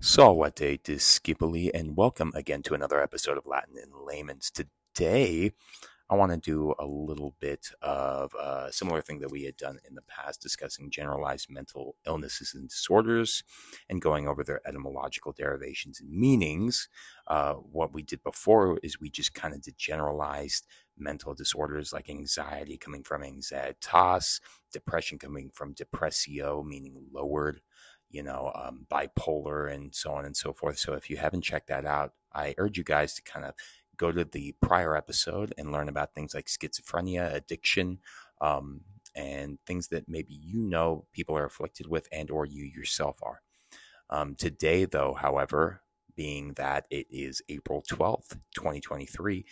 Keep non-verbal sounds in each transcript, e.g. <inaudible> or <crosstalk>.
Salvate discipuli, and welcome again to another episode of Latin in Layman's. Today, I want to do a little bit of a similar thing that we had done in the past, discussing generalized mental illnesses and disorders and going over their etymological derivations and meanings. Uh, what we did before is we just kind of did generalized mental disorders like anxiety coming from anxietas, depression coming from depressio, meaning lowered you know, um, bipolar and so on and so forth. So if you haven't checked that out, I urge you guys to kind of go to the prior episode and learn about things like schizophrenia, addiction, um, and things that maybe you know people are afflicted with and or you yourself are. Um, today, though, however, being that it is April 12th, 2023,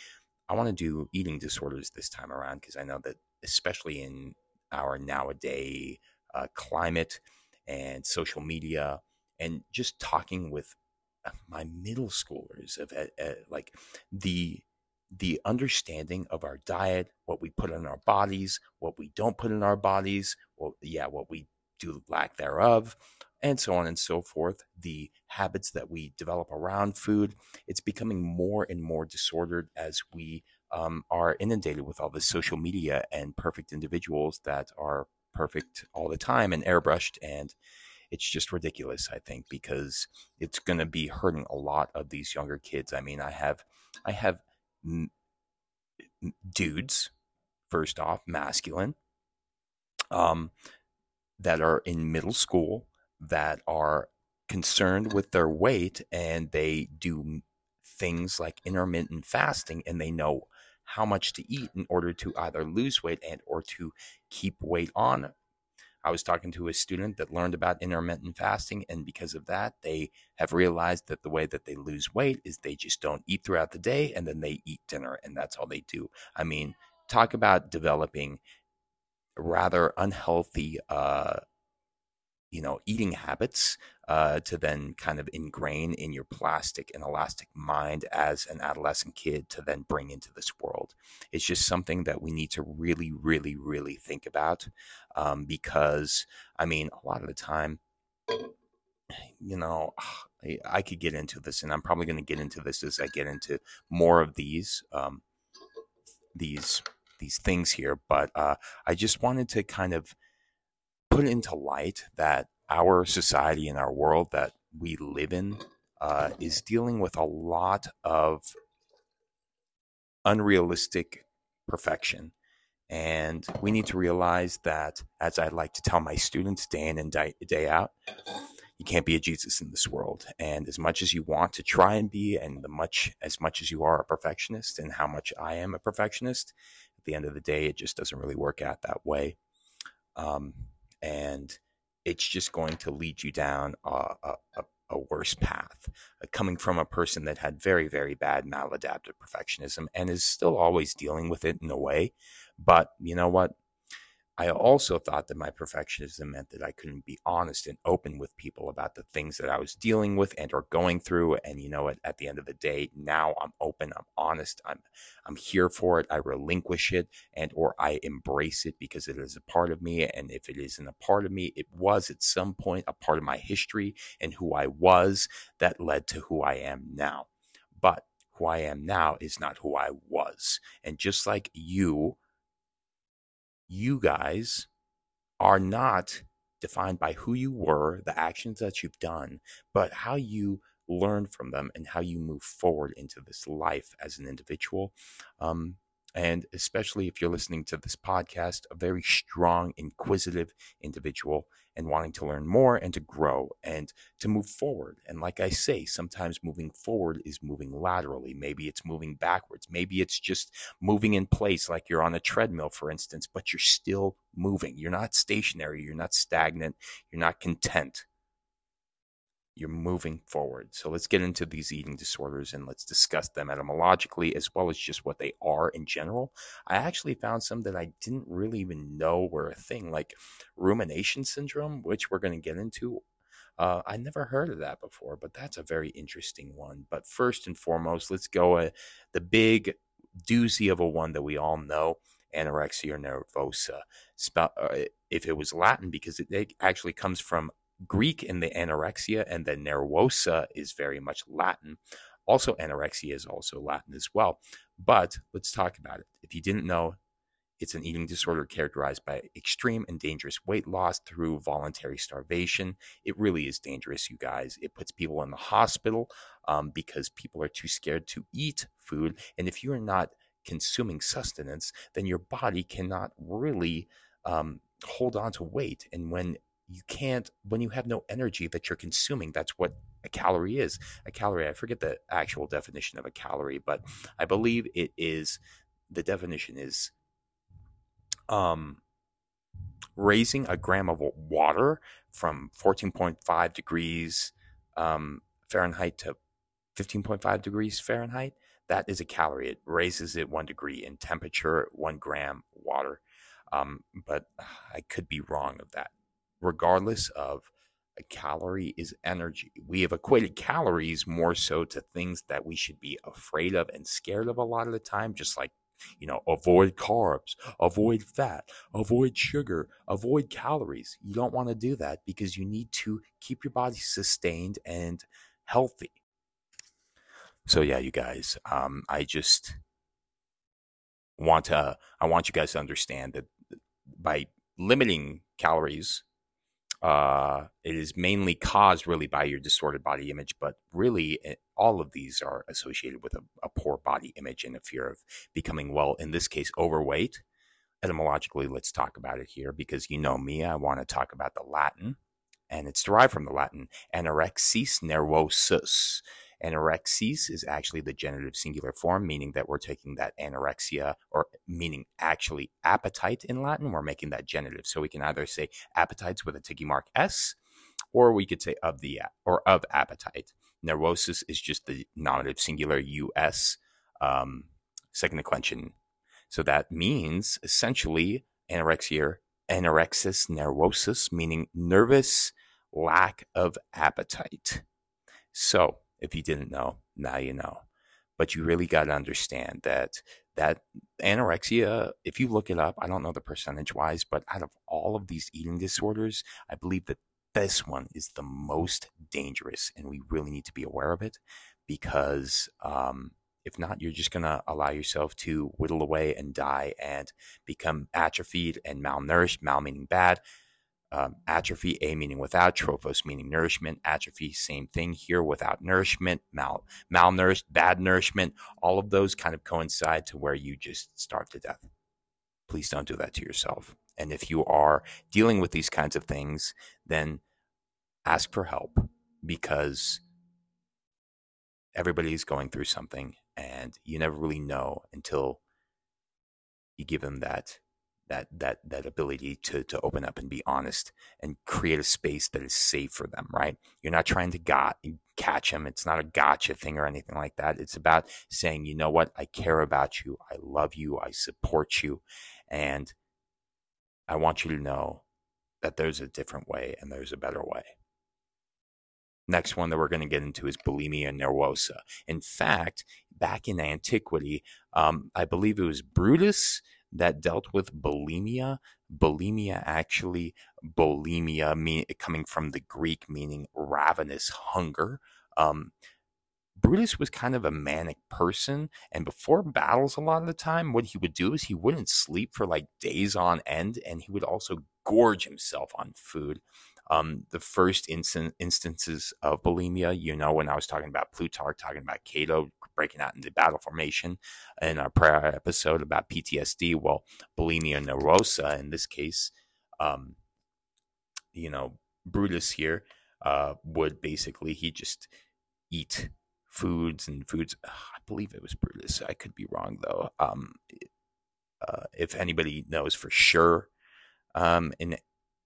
I want to do eating disorders this time around because I know that, especially in our nowadays uh, climate, and social media and just talking with uh, my middle schoolers of uh, uh, like the the understanding of our diet, what we put in our bodies, what we don't put in our bodies, well, yeah, what we do lack thereof, and so on and so forth. The habits that we develop around food, it's becoming more and more disordered as we um, are inundated with all this social media and perfect individuals that are perfect all the time and airbrushed and it's just ridiculous i think because it's going to be hurting a lot of these younger kids. I mean i have i have dudes first off masculine um that are in middle school that are concerned with their weight and they do things like intermittent fasting and they know how much to eat in order to either lose weight and or to keep weight on. I was talking to a student that learned about intermittent fasting, and because of that, they have realized that the way that they lose weight is they just don't eat throughout the day and then they eat dinner, and that's all they do. I mean, talk about developing rather unhealthy uh, you know eating habits uh, to then kind of ingrain in your plastic and elastic mind as an adolescent kid to then bring into this world. It's just something that we need to really really really think about um, because i mean a lot of the time you know <sighs> I, I, could get into this and i'm probably going to get into this as i get into more of these um, these these things here but uh, i just wanted to kind of put into light that our society and our world that we live in uh, is dealing with a lot of unrealistic perfection. And we need to realize that, as I like to tell my students day in and day, day out, you can't be a Jesus in this world. And as much as you want to try and be, and the much as much as you are a perfectionist, and how much I am a perfectionist, at the end of the day, it just doesn't really work out that way. Um, and it's just going to lead you down a, a, a worse path. Uh, coming from a person that had very, very bad maladaptive perfectionism and is still always dealing with it in a way. But you know what? I also thought that my perfectionism meant that I couldn't be honest and open with people about the things that I was dealing with and or going through. And you know what? At the end of the day, now I'm open, I'm honest, I'm I'm here for it. I relinquish it and or I embrace it because it is a part of me. And if it isn't a part of me, it was at some point a part of my history and who I was that led to who I am now. But who I am now is not who I was. And just like you you guys are not defined by who you were, the actions that you've done, but how you learn from them and how you move forward into this life as an individual. Um, and especially if you're listening to this podcast, a very strong, inquisitive individual and wanting to learn more and to grow and to move forward. And like I say, sometimes moving forward is moving laterally. Maybe it's moving backwards. Maybe it's just moving in place, like you're on a treadmill, for instance, but you're still moving. You're not stationary. You're not stagnant. You're not content you're moving forward. So let's get into these eating disorders and let's discuss them etymologically as well as just what they are in general. I actually found some that I didn't really even know were a thing, like rumination syndrome, which we're going to get into. Uh, I never heard of that before, but that's a very interesting one. But first and foremost, let's go uh, the big doozy of a one that we all know anorexia nervosa. Uh, if it was Latin, because it actually comes from Greek in the anorexia, and the nervosa is very much Latin. Also, anorexia is also Latin as well. But let's talk about it. If you didn't know, it's an eating disorder characterized by extreme and dangerous weight loss through voluntary starvation. It really is dangerous, you guys. It puts people in the hospital um, because people are too scared to eat food. And if you are not consuming sustenance, then your body cannot really um, hold on to weight. And when you can't, when you have no energy that you're consuming, that's what a calorie is. A calorie, I forget the actual definition of a calorie, but I believe it is the definition is um, raising a gram of water from 14.5 degrees um, Fahrenheit to 15.5 degrees Fahrenheit. That is a calorie. It raises it one degree in temperature, one gram water. Um, but I could be wrong of that. Regardless of a calorie is energy. We have equated calories more so to things that we should be afraid of and scared of a lot of the time, just like you know, avoid carbs, avoid fat, avoid sugar, avoid calories. You don't want to do that because you need to keep your body sustained and healthy. So yeah, you guys, um, I just want to I want you guys to understand that by limiting calories uh, it is mainly caused really by your distorted body image, but really eh, all of these are associated with a, a, poor body image and a fear of becoming, well, in this case, overweight. Etymologically, let's talk about it here because you know me, I want to talk about the Latin, and it's derived from the Latin anorexis nervosus, Anorexis is actually the genitive singular form, meaning that we're taking that anorexia, or meaning actually appetite in Latin. We're making that genitive. So we can either say appetites with a ticky mark S, or we could say of the or of appetite. Nervosus is just the nominative singular us, um, second declension. So that means essentially anorexia, anorexis nervosus, meaning nervous lack of appetite. So if you didn't know, now you know. But you really got to understand that that anorexia, if you look it up, I don't know the percentage wise, but out of all of these eating disorders, I believe that this one is the most dangerous, and we really need to be aware of it because um, if not, you're just going to allow yourself to whittle away and die and become atrophied and malnourished, mal meaning bad, um, atrophy, A meaning without, trophos meaning nourishment, atrophy, same thing here without nourishment, mal, malnourished, bad nourishment, all of those kind of coincide to where you just starve to death. Please don't do that to yourself. And if you are dealing with these kinds of things, then ask for help because everybody's going through something and you never really know until you give them that that that that ability to to open up and be honest and create a space that is safe for them right? You're not trying to got catch them it's not a gotcha thing or anything like that. It's about saying you know what? I care about you. I love you. I support you. And i want you to know that there's a different way and there's a better way. Next one that we're going to get into is bulimia nervosa. In fact, back in antiquity, um, I believe it was Brutus that dealt with bulimia. Bulimia actually, bulimia mean, coming from the Greek meaning ravenous hunger. Um, Brutus was kind of a manic person, and before battles, a lot of the time, what he would do is he wouldn't sleep for like days on end, and he would also gorge himself on food um, the first instant, instances of bulimia. You know, when I was talking about Plutarch, talking about Cato breaking out into battle formation in our prior episode about PTSD. Well, bulimia nervosa in this case, um, you know, Brutus here uh, would basically he just eat foods and foods. Uh, I believe it was Brutus. I could be wrong though. Um, uh, if anybody knows for sure, um, in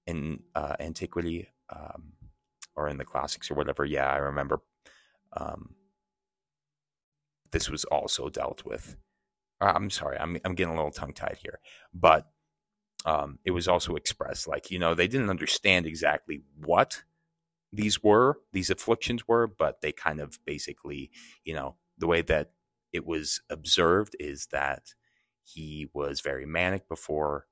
in uh, antiquity um, or in the classics or whatever. Yeah, I remember um, this was also dealt with. I'm sorry, I'm I'm getting a little tongue tied here, but um, it was also expressed like you know they didn't understand exactly what these were, these afflictions were, but they kind of basically you know the way that it was observed is that he was very manic before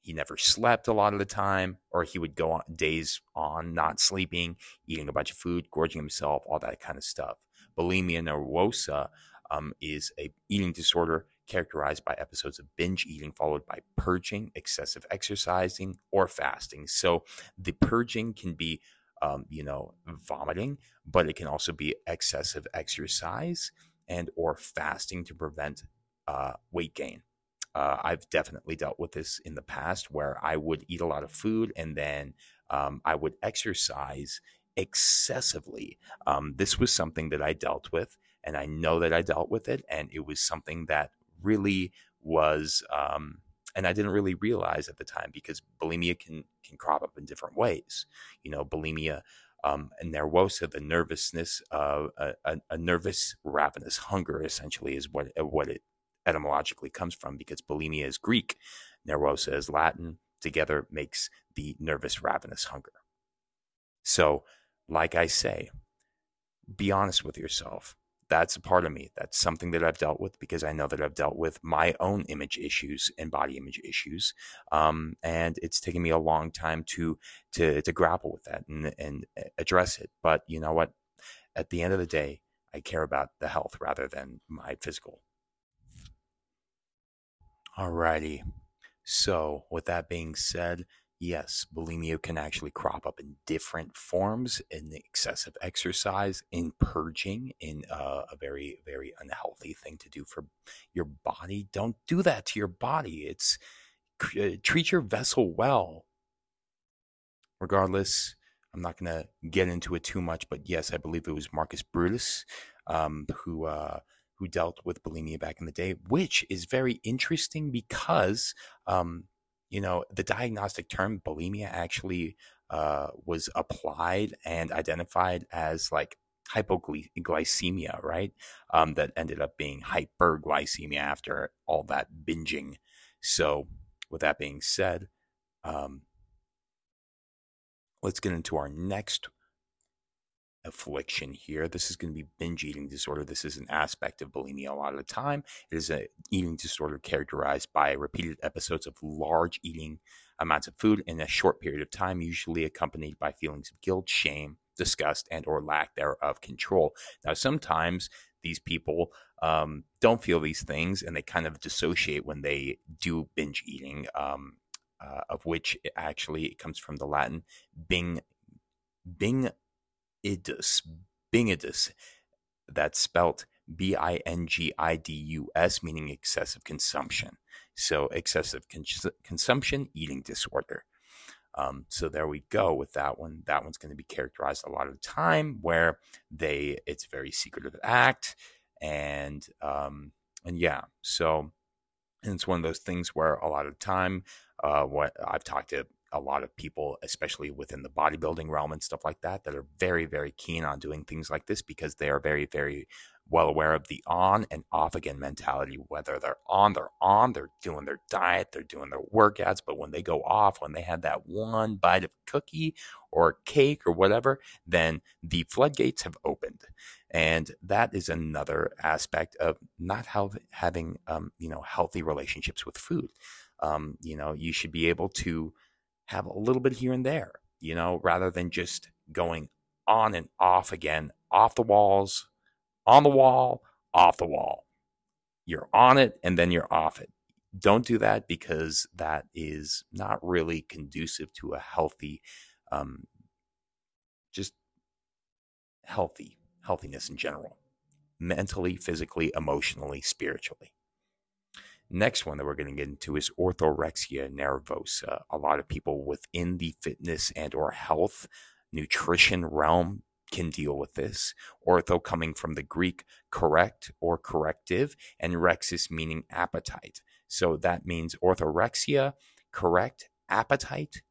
he never slept a lot of the time, or he would go on days on not sleeping, eating a bunch of food, gorging himself, all that kind of stuff. Bulimia nervosa um, is a eating disorder characterized by episodes of binge eating followed by purging, excessive exercising, or fasting. So the purging can be, um, you know, vomiting, but it can also be excessive exercise and or fasting to prevent uh, weight gain. Uh, I've definitely dealt with this in the past where I would eat a lot of food and then um, I would exercise excessively. Um, this was something that I dealt with, and I know that I dealt with it, and it was something that really was. Um, and I didn't really realize at the time because bulimia can can crop up in different ways. You know, bulimia um, and nervosa, the nervousness of a, a, nervous ravenous hunger, essentially, is what what it etymologically comes from because bulimia is Greek, nervosa is Latin. Together makes the nervous ravenous hunger. So, like I say, be honest with yourself. That's a part of me. That's something that I've dealt with because I know that I've dealt with my own image issues and body image issues, um, and it's taken me a long time to to to grapple with that and and address it. But you know what? At the end of the day, I care about the health rather than my physical Alrighty. So, with that being said, yes, bulimia can actually crop up in different forms in excessive exercise, in purging, in uh, a very, very unhealthy thing to do for your body. Don't do that to your body. It's uh, treat your vessel well. Regardless, I'm not going to get into it too much, but yes, I believe it was Marcus Brutus um, who. Uh, who dealt with bulimia back in the day, which is very interesting because, um, you know, the diagnostic term bulimia actually uh, was applied and identified as like hypoglycemia, right? Um, that ended up being hyperglycemia after all that binging. So, with that being said, um, let's get into our next affliction here. This is going to be binge eating disorder. This is an aspect of bulimia a lot of the time. It is an eating disorder characterized by repeated episodes of large eating amounts of food in a short period of time, usually accompanied by feelings of guilt, shame, disgust, and or lack thereof control. Now, sometimes these people um, don't feel these things and they kind of dissociate when they do binge eating, um, uh, of which it actually it comes from the Latin bing, bing idus, bingidus. That's spelt B I N G I D U S, meaning excessive consumption. So, excessive cons- consumption, eating disorder. Um, so there we go with that one. That one's going to be characterized a lot of the time where they it's a very secretive act, and um, and yeah, so and it's one of those things where a lot of the time, uh, what I've talked to a lot of people, especially within the bodybuilding realm and stuff like that, that are very, very keen on doing things like this because they are very, very well aware of the on and off again mentality. Whether they're on, they're on, they're doing their diet, they're doing their workouts, but when they go off, when they have that one bite of cookie or cake or whatever, then the floodgates have opened. And that is another aspect of not having, um, you know, healthy relationships with food. Um, you know, you should be able to have a little bit here and there, you know, rather than just going on and off again, off the walls, on the wall, off the wall. You're on it and then you're off it. Don't do that because that is not really conducive to a healthy, um, just healthy, healthiness in general, mentally, physically, emotionally, spiritually. Next one that we're going to get into is orthorexia nervosa. A lot of people within the fitness and or health nutrition realm can deal with this. Ortho coming from the Greek correct or corrective, and rexis meaning appetite. So that means orthorexia, correct appetite,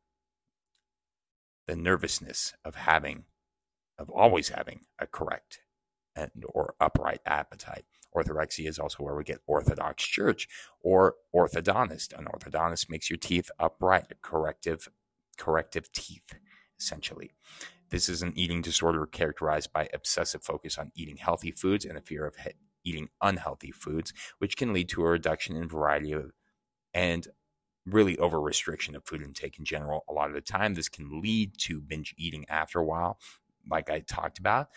the nervousness of having, of always having a correct and or upright appetite. Orthorexia is also where we get Orthodox Church or orthodontist. An orthodontist makes your teeth upright, corrective, corrective teeth, essentially. This is an eating disorder characterized by obsessive focus on eating healthy foods and a fear of he- eating unhealthy foods, which can lead to a reduction in variety of and really over restriction of food intake in general. A lot of the time, this can lead to binge eating after a while, like I talked about.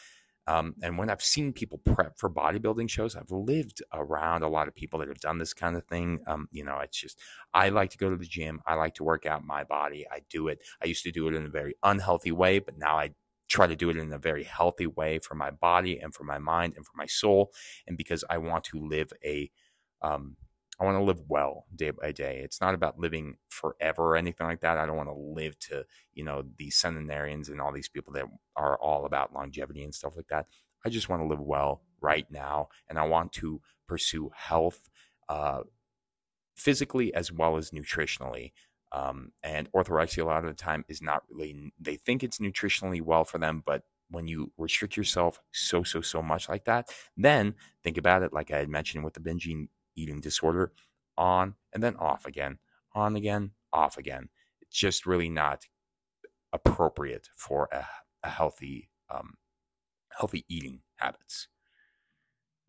Um, and when I've seen people prep for bodybuilding shows, I've lived around a lot of people that have done this kind of thing. Um, you know, it's just, I like to go to the gym. I like to work out my body. I do it. I used to do it in a very unhealthy way, but now I try to do it in a very healthy way for my body and for my mind and for my soul. And because I want to live a, um, I want to live well day by day. It's not about living forever or anything like that. I don't want to live to, you know, these centenarians and all these people that are all about longevity and stuff like that. I just want to live well right now. And I want to pursue health uh, physically as well as nutritionally. Um, and orthorexia, a lot of the time, is not really, they think it's nutritionally well for them, but when you restrict yourself so, so, so much like that, then think about it like I had mentioned with the binging eating disorder on and then off again, on again, off again. It's just really not appropriate for a, a healthy, um, healthy eating habits.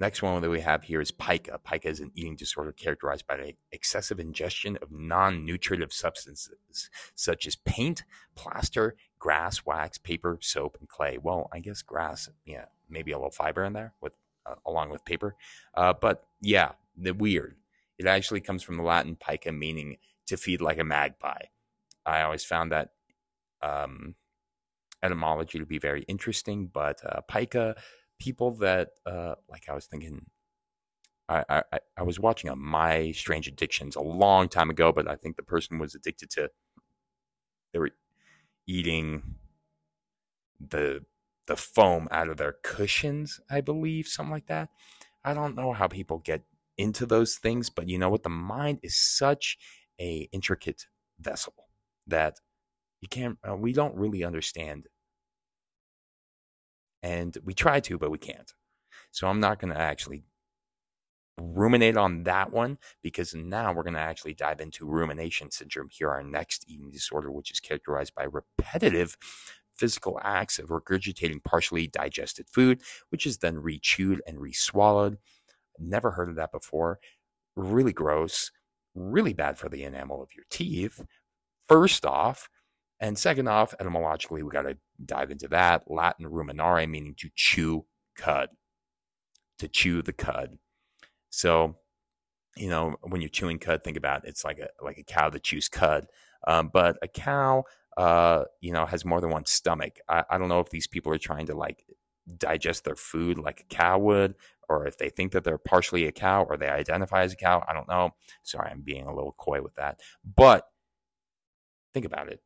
Next one that we have here is pica. Pica is an eating disorder characterized by excessive ingestion of non nutritive substances such as paint, plaster, grass, wax, paper, soap, and clay. Well, I guess grass, yeah, maybe a little fiber in there with uh, along with paper. Uh, but yeah, the weird. It actually comes from the Latin pica, meaning to feed like a magpie. I always found that um, etymology to be very interesting, but uh, pica, people that, uh, like I was thinking, I, I, I was watching a My Strange Addictions a long time ago, but I think the person was addicted to, they were eating the the foam out of their cushions, I believe, something like that. I don't know how people get into those things, but you know what? The mind is such a intricate vessel that you can't. Uh, we don't really understand, and we try to, but we can't. So I'm not going to actually ruminate on that one because now we're going to actually dive into rumination syndrome here, our next eating disorder, which is characterized by repetitive physical acts of regurgitating partially digested food, which is then rechewed and reswallowed. Never heard of that before. Really gross, really bad for the enamel of your teeth. First off, and second off, etymologically, we got to dive into that. Latin ruminare, meaning to chew cud, to chew the cud. So, you know, when you're chewing cud, think about it, it's like a like a cow that chews cud. Um, but a cow, uh, you know, has more than one stomach. I, I don't know if these people are trying to like digest their food like a cow would, or if they think that they're partially a cow or they identify as a cow. I don't know. Sorry, I'm being a little coy with that. But think about it.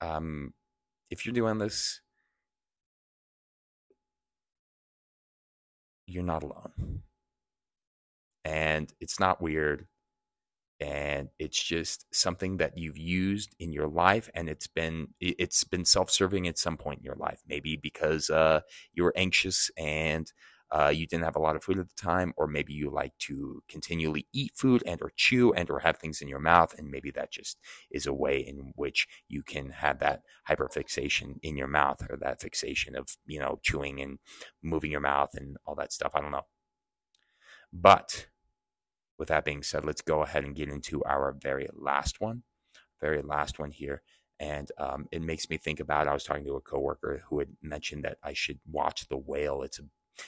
Um, if you're doing this, you're not alone. And it's not weird and it's just something that you've used in your life and it's been it's been self-serving at some point in your life maybe because uh, you were anxious and uh, you didn't have a lot of food at the time or maybe you like to continually eat food and or chew and or have things in your mouth and maybe that just is a way in which you can have that hyperfixation in your mouth or that fixation of you know chewing and moving your mouth and all that stuff i don't know but with that being said, let's go ahead and get into our very last one, very last one here. And um, it makes me think about. I was talking to a coworker who had mentioned that I should watch The Whale. It's a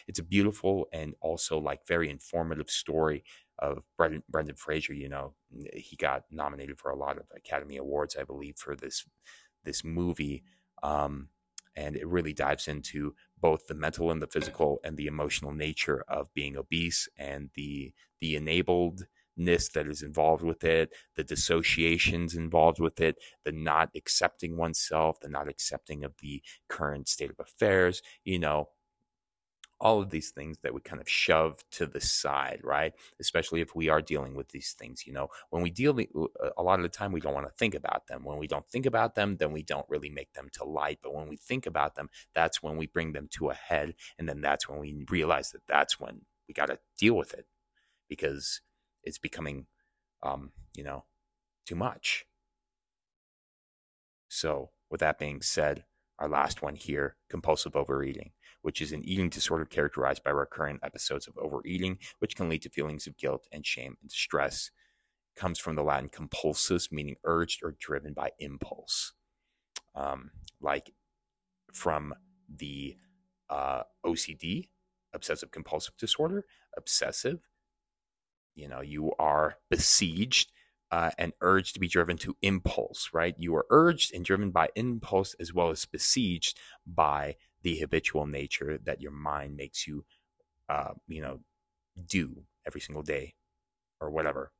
it's a beautiful and also like very informative story of Brendan, Brendan Fraser. You know, he got nominated for a lot of Academy Awards, I believe, for this this movie. Um, and it really dives into both the mental and the physical and the emotional nature of being obese and the the enabledness that is involved with it, the dissociations involved with it, the not accepting oneself, the not accepting of the current state of affairs, you know, all of these things that we kind of shove to the side, right? Especially if we are dealing with these things, you know, when we deal uh, a lot of the time we don't want to think about them. When we don't think about them, then we don't really make them to light. But when we think about them, that's when we bring them to a head, and then that's when we realize that that's when we got to deal with it because it's becoming, um, you know, too much. So, with that being said, our last one here compulsive overeating which is an eating disorder characterized by recurrent episodes of overeating, which can lead to feelings of guilt and shame and stress. comes from the Latin compulsus, meaning urged or driven by impulse. Um, like from the uh, OCD, obsessive compulsive disorder, obsessive, you know, you are besieged uh, and urged to be driven to impulse, right? You are urged and driven by impulse as well as besieged by the habitual nature that your mind makes you, uh, you know, do every single day or whatever,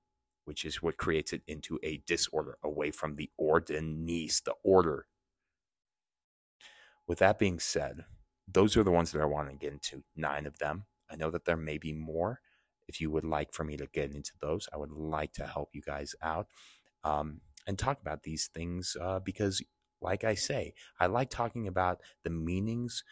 which is what creates it into a disorder away from the ordinance, the order. With that being said, those are the ones that I want to get into, nine of them. I know that there may be more. If you would like for me to get into those, I would like to help you guys out um, and talk about these things uh, because, like I say, I like talking about the meanings,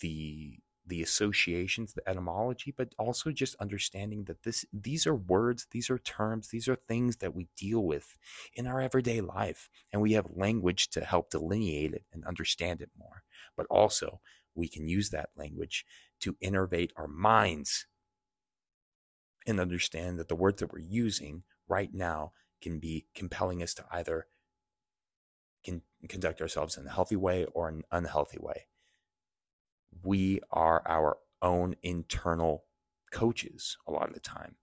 the the associations, the etymology, but also just understanding that this these are words, these are terms, these are things that we deal with in our everyday life, and we have language to help delineate it and understand it more. But also, we can use that language to innervate our minds and understand that the words that we're using right now can be compelling us to either can conduct ourselves in a healthy way or an unhealthy way. We are our own internal coaches a lot of the time.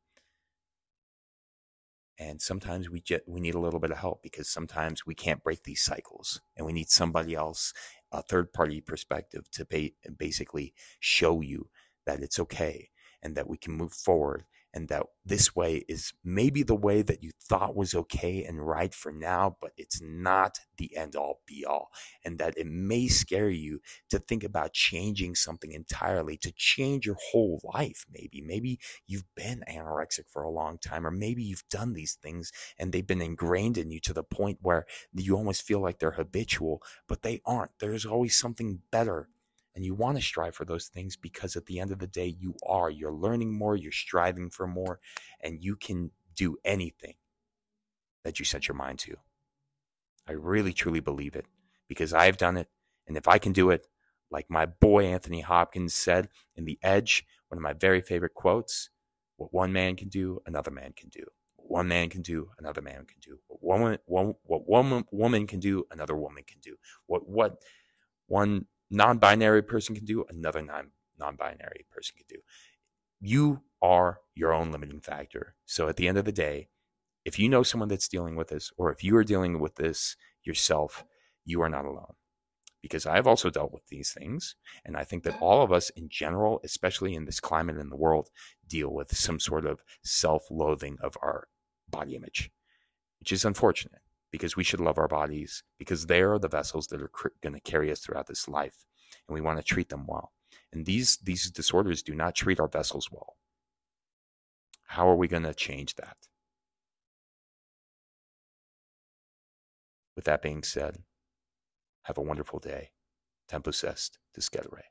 And sometimes we we need a little bit of help because sometimes we can't break these cycles and we need somebody else, a third party perspective to ba- basically show you that it's okay and that we can move forward and that this way is maybe the way that you thought was okay and right for now, but it's not the end all be all. And that it may scare you to think about changing something entirely, to change your whole life, maybe. Maybe you've been anorexic for a long time, or maybe you've done these things and they've been ingrained in you to the point where you almost feel like they're habitual, but they aren't. There's always something better and you want to strive for those things because at the end of the day, you are. You're learning more, you're striving for more, and you can do anything that you set your mind to. I really, truly believe it because I've done it. And if I can do it, like my boy Anthony Hopkins said in The Edge, one of my very favorite quotes what one man can do, another man can do. What one man can do, another man can do. What one, one, what one woman can do, another woman can do. What, what one non-binary person can do, another non non-binary person can do. You are your own limiting factor. So at the end of the day, if you know someone that's dealing with this, or if you are dealing with this yourself, you are not alone. Because I've also dealt with these things. And I think that all of us in general, especially in this climate in the world, deal with some sort of self loathing of our body image, which is unfortunate because we should love our bodies because they are the vessels that are cr- going to carry us throughout this life and we want to treat them well. And these these disorders do not treat our vessels well. How are we going to change that? With that being said have a wonderful day. Tempus est discedere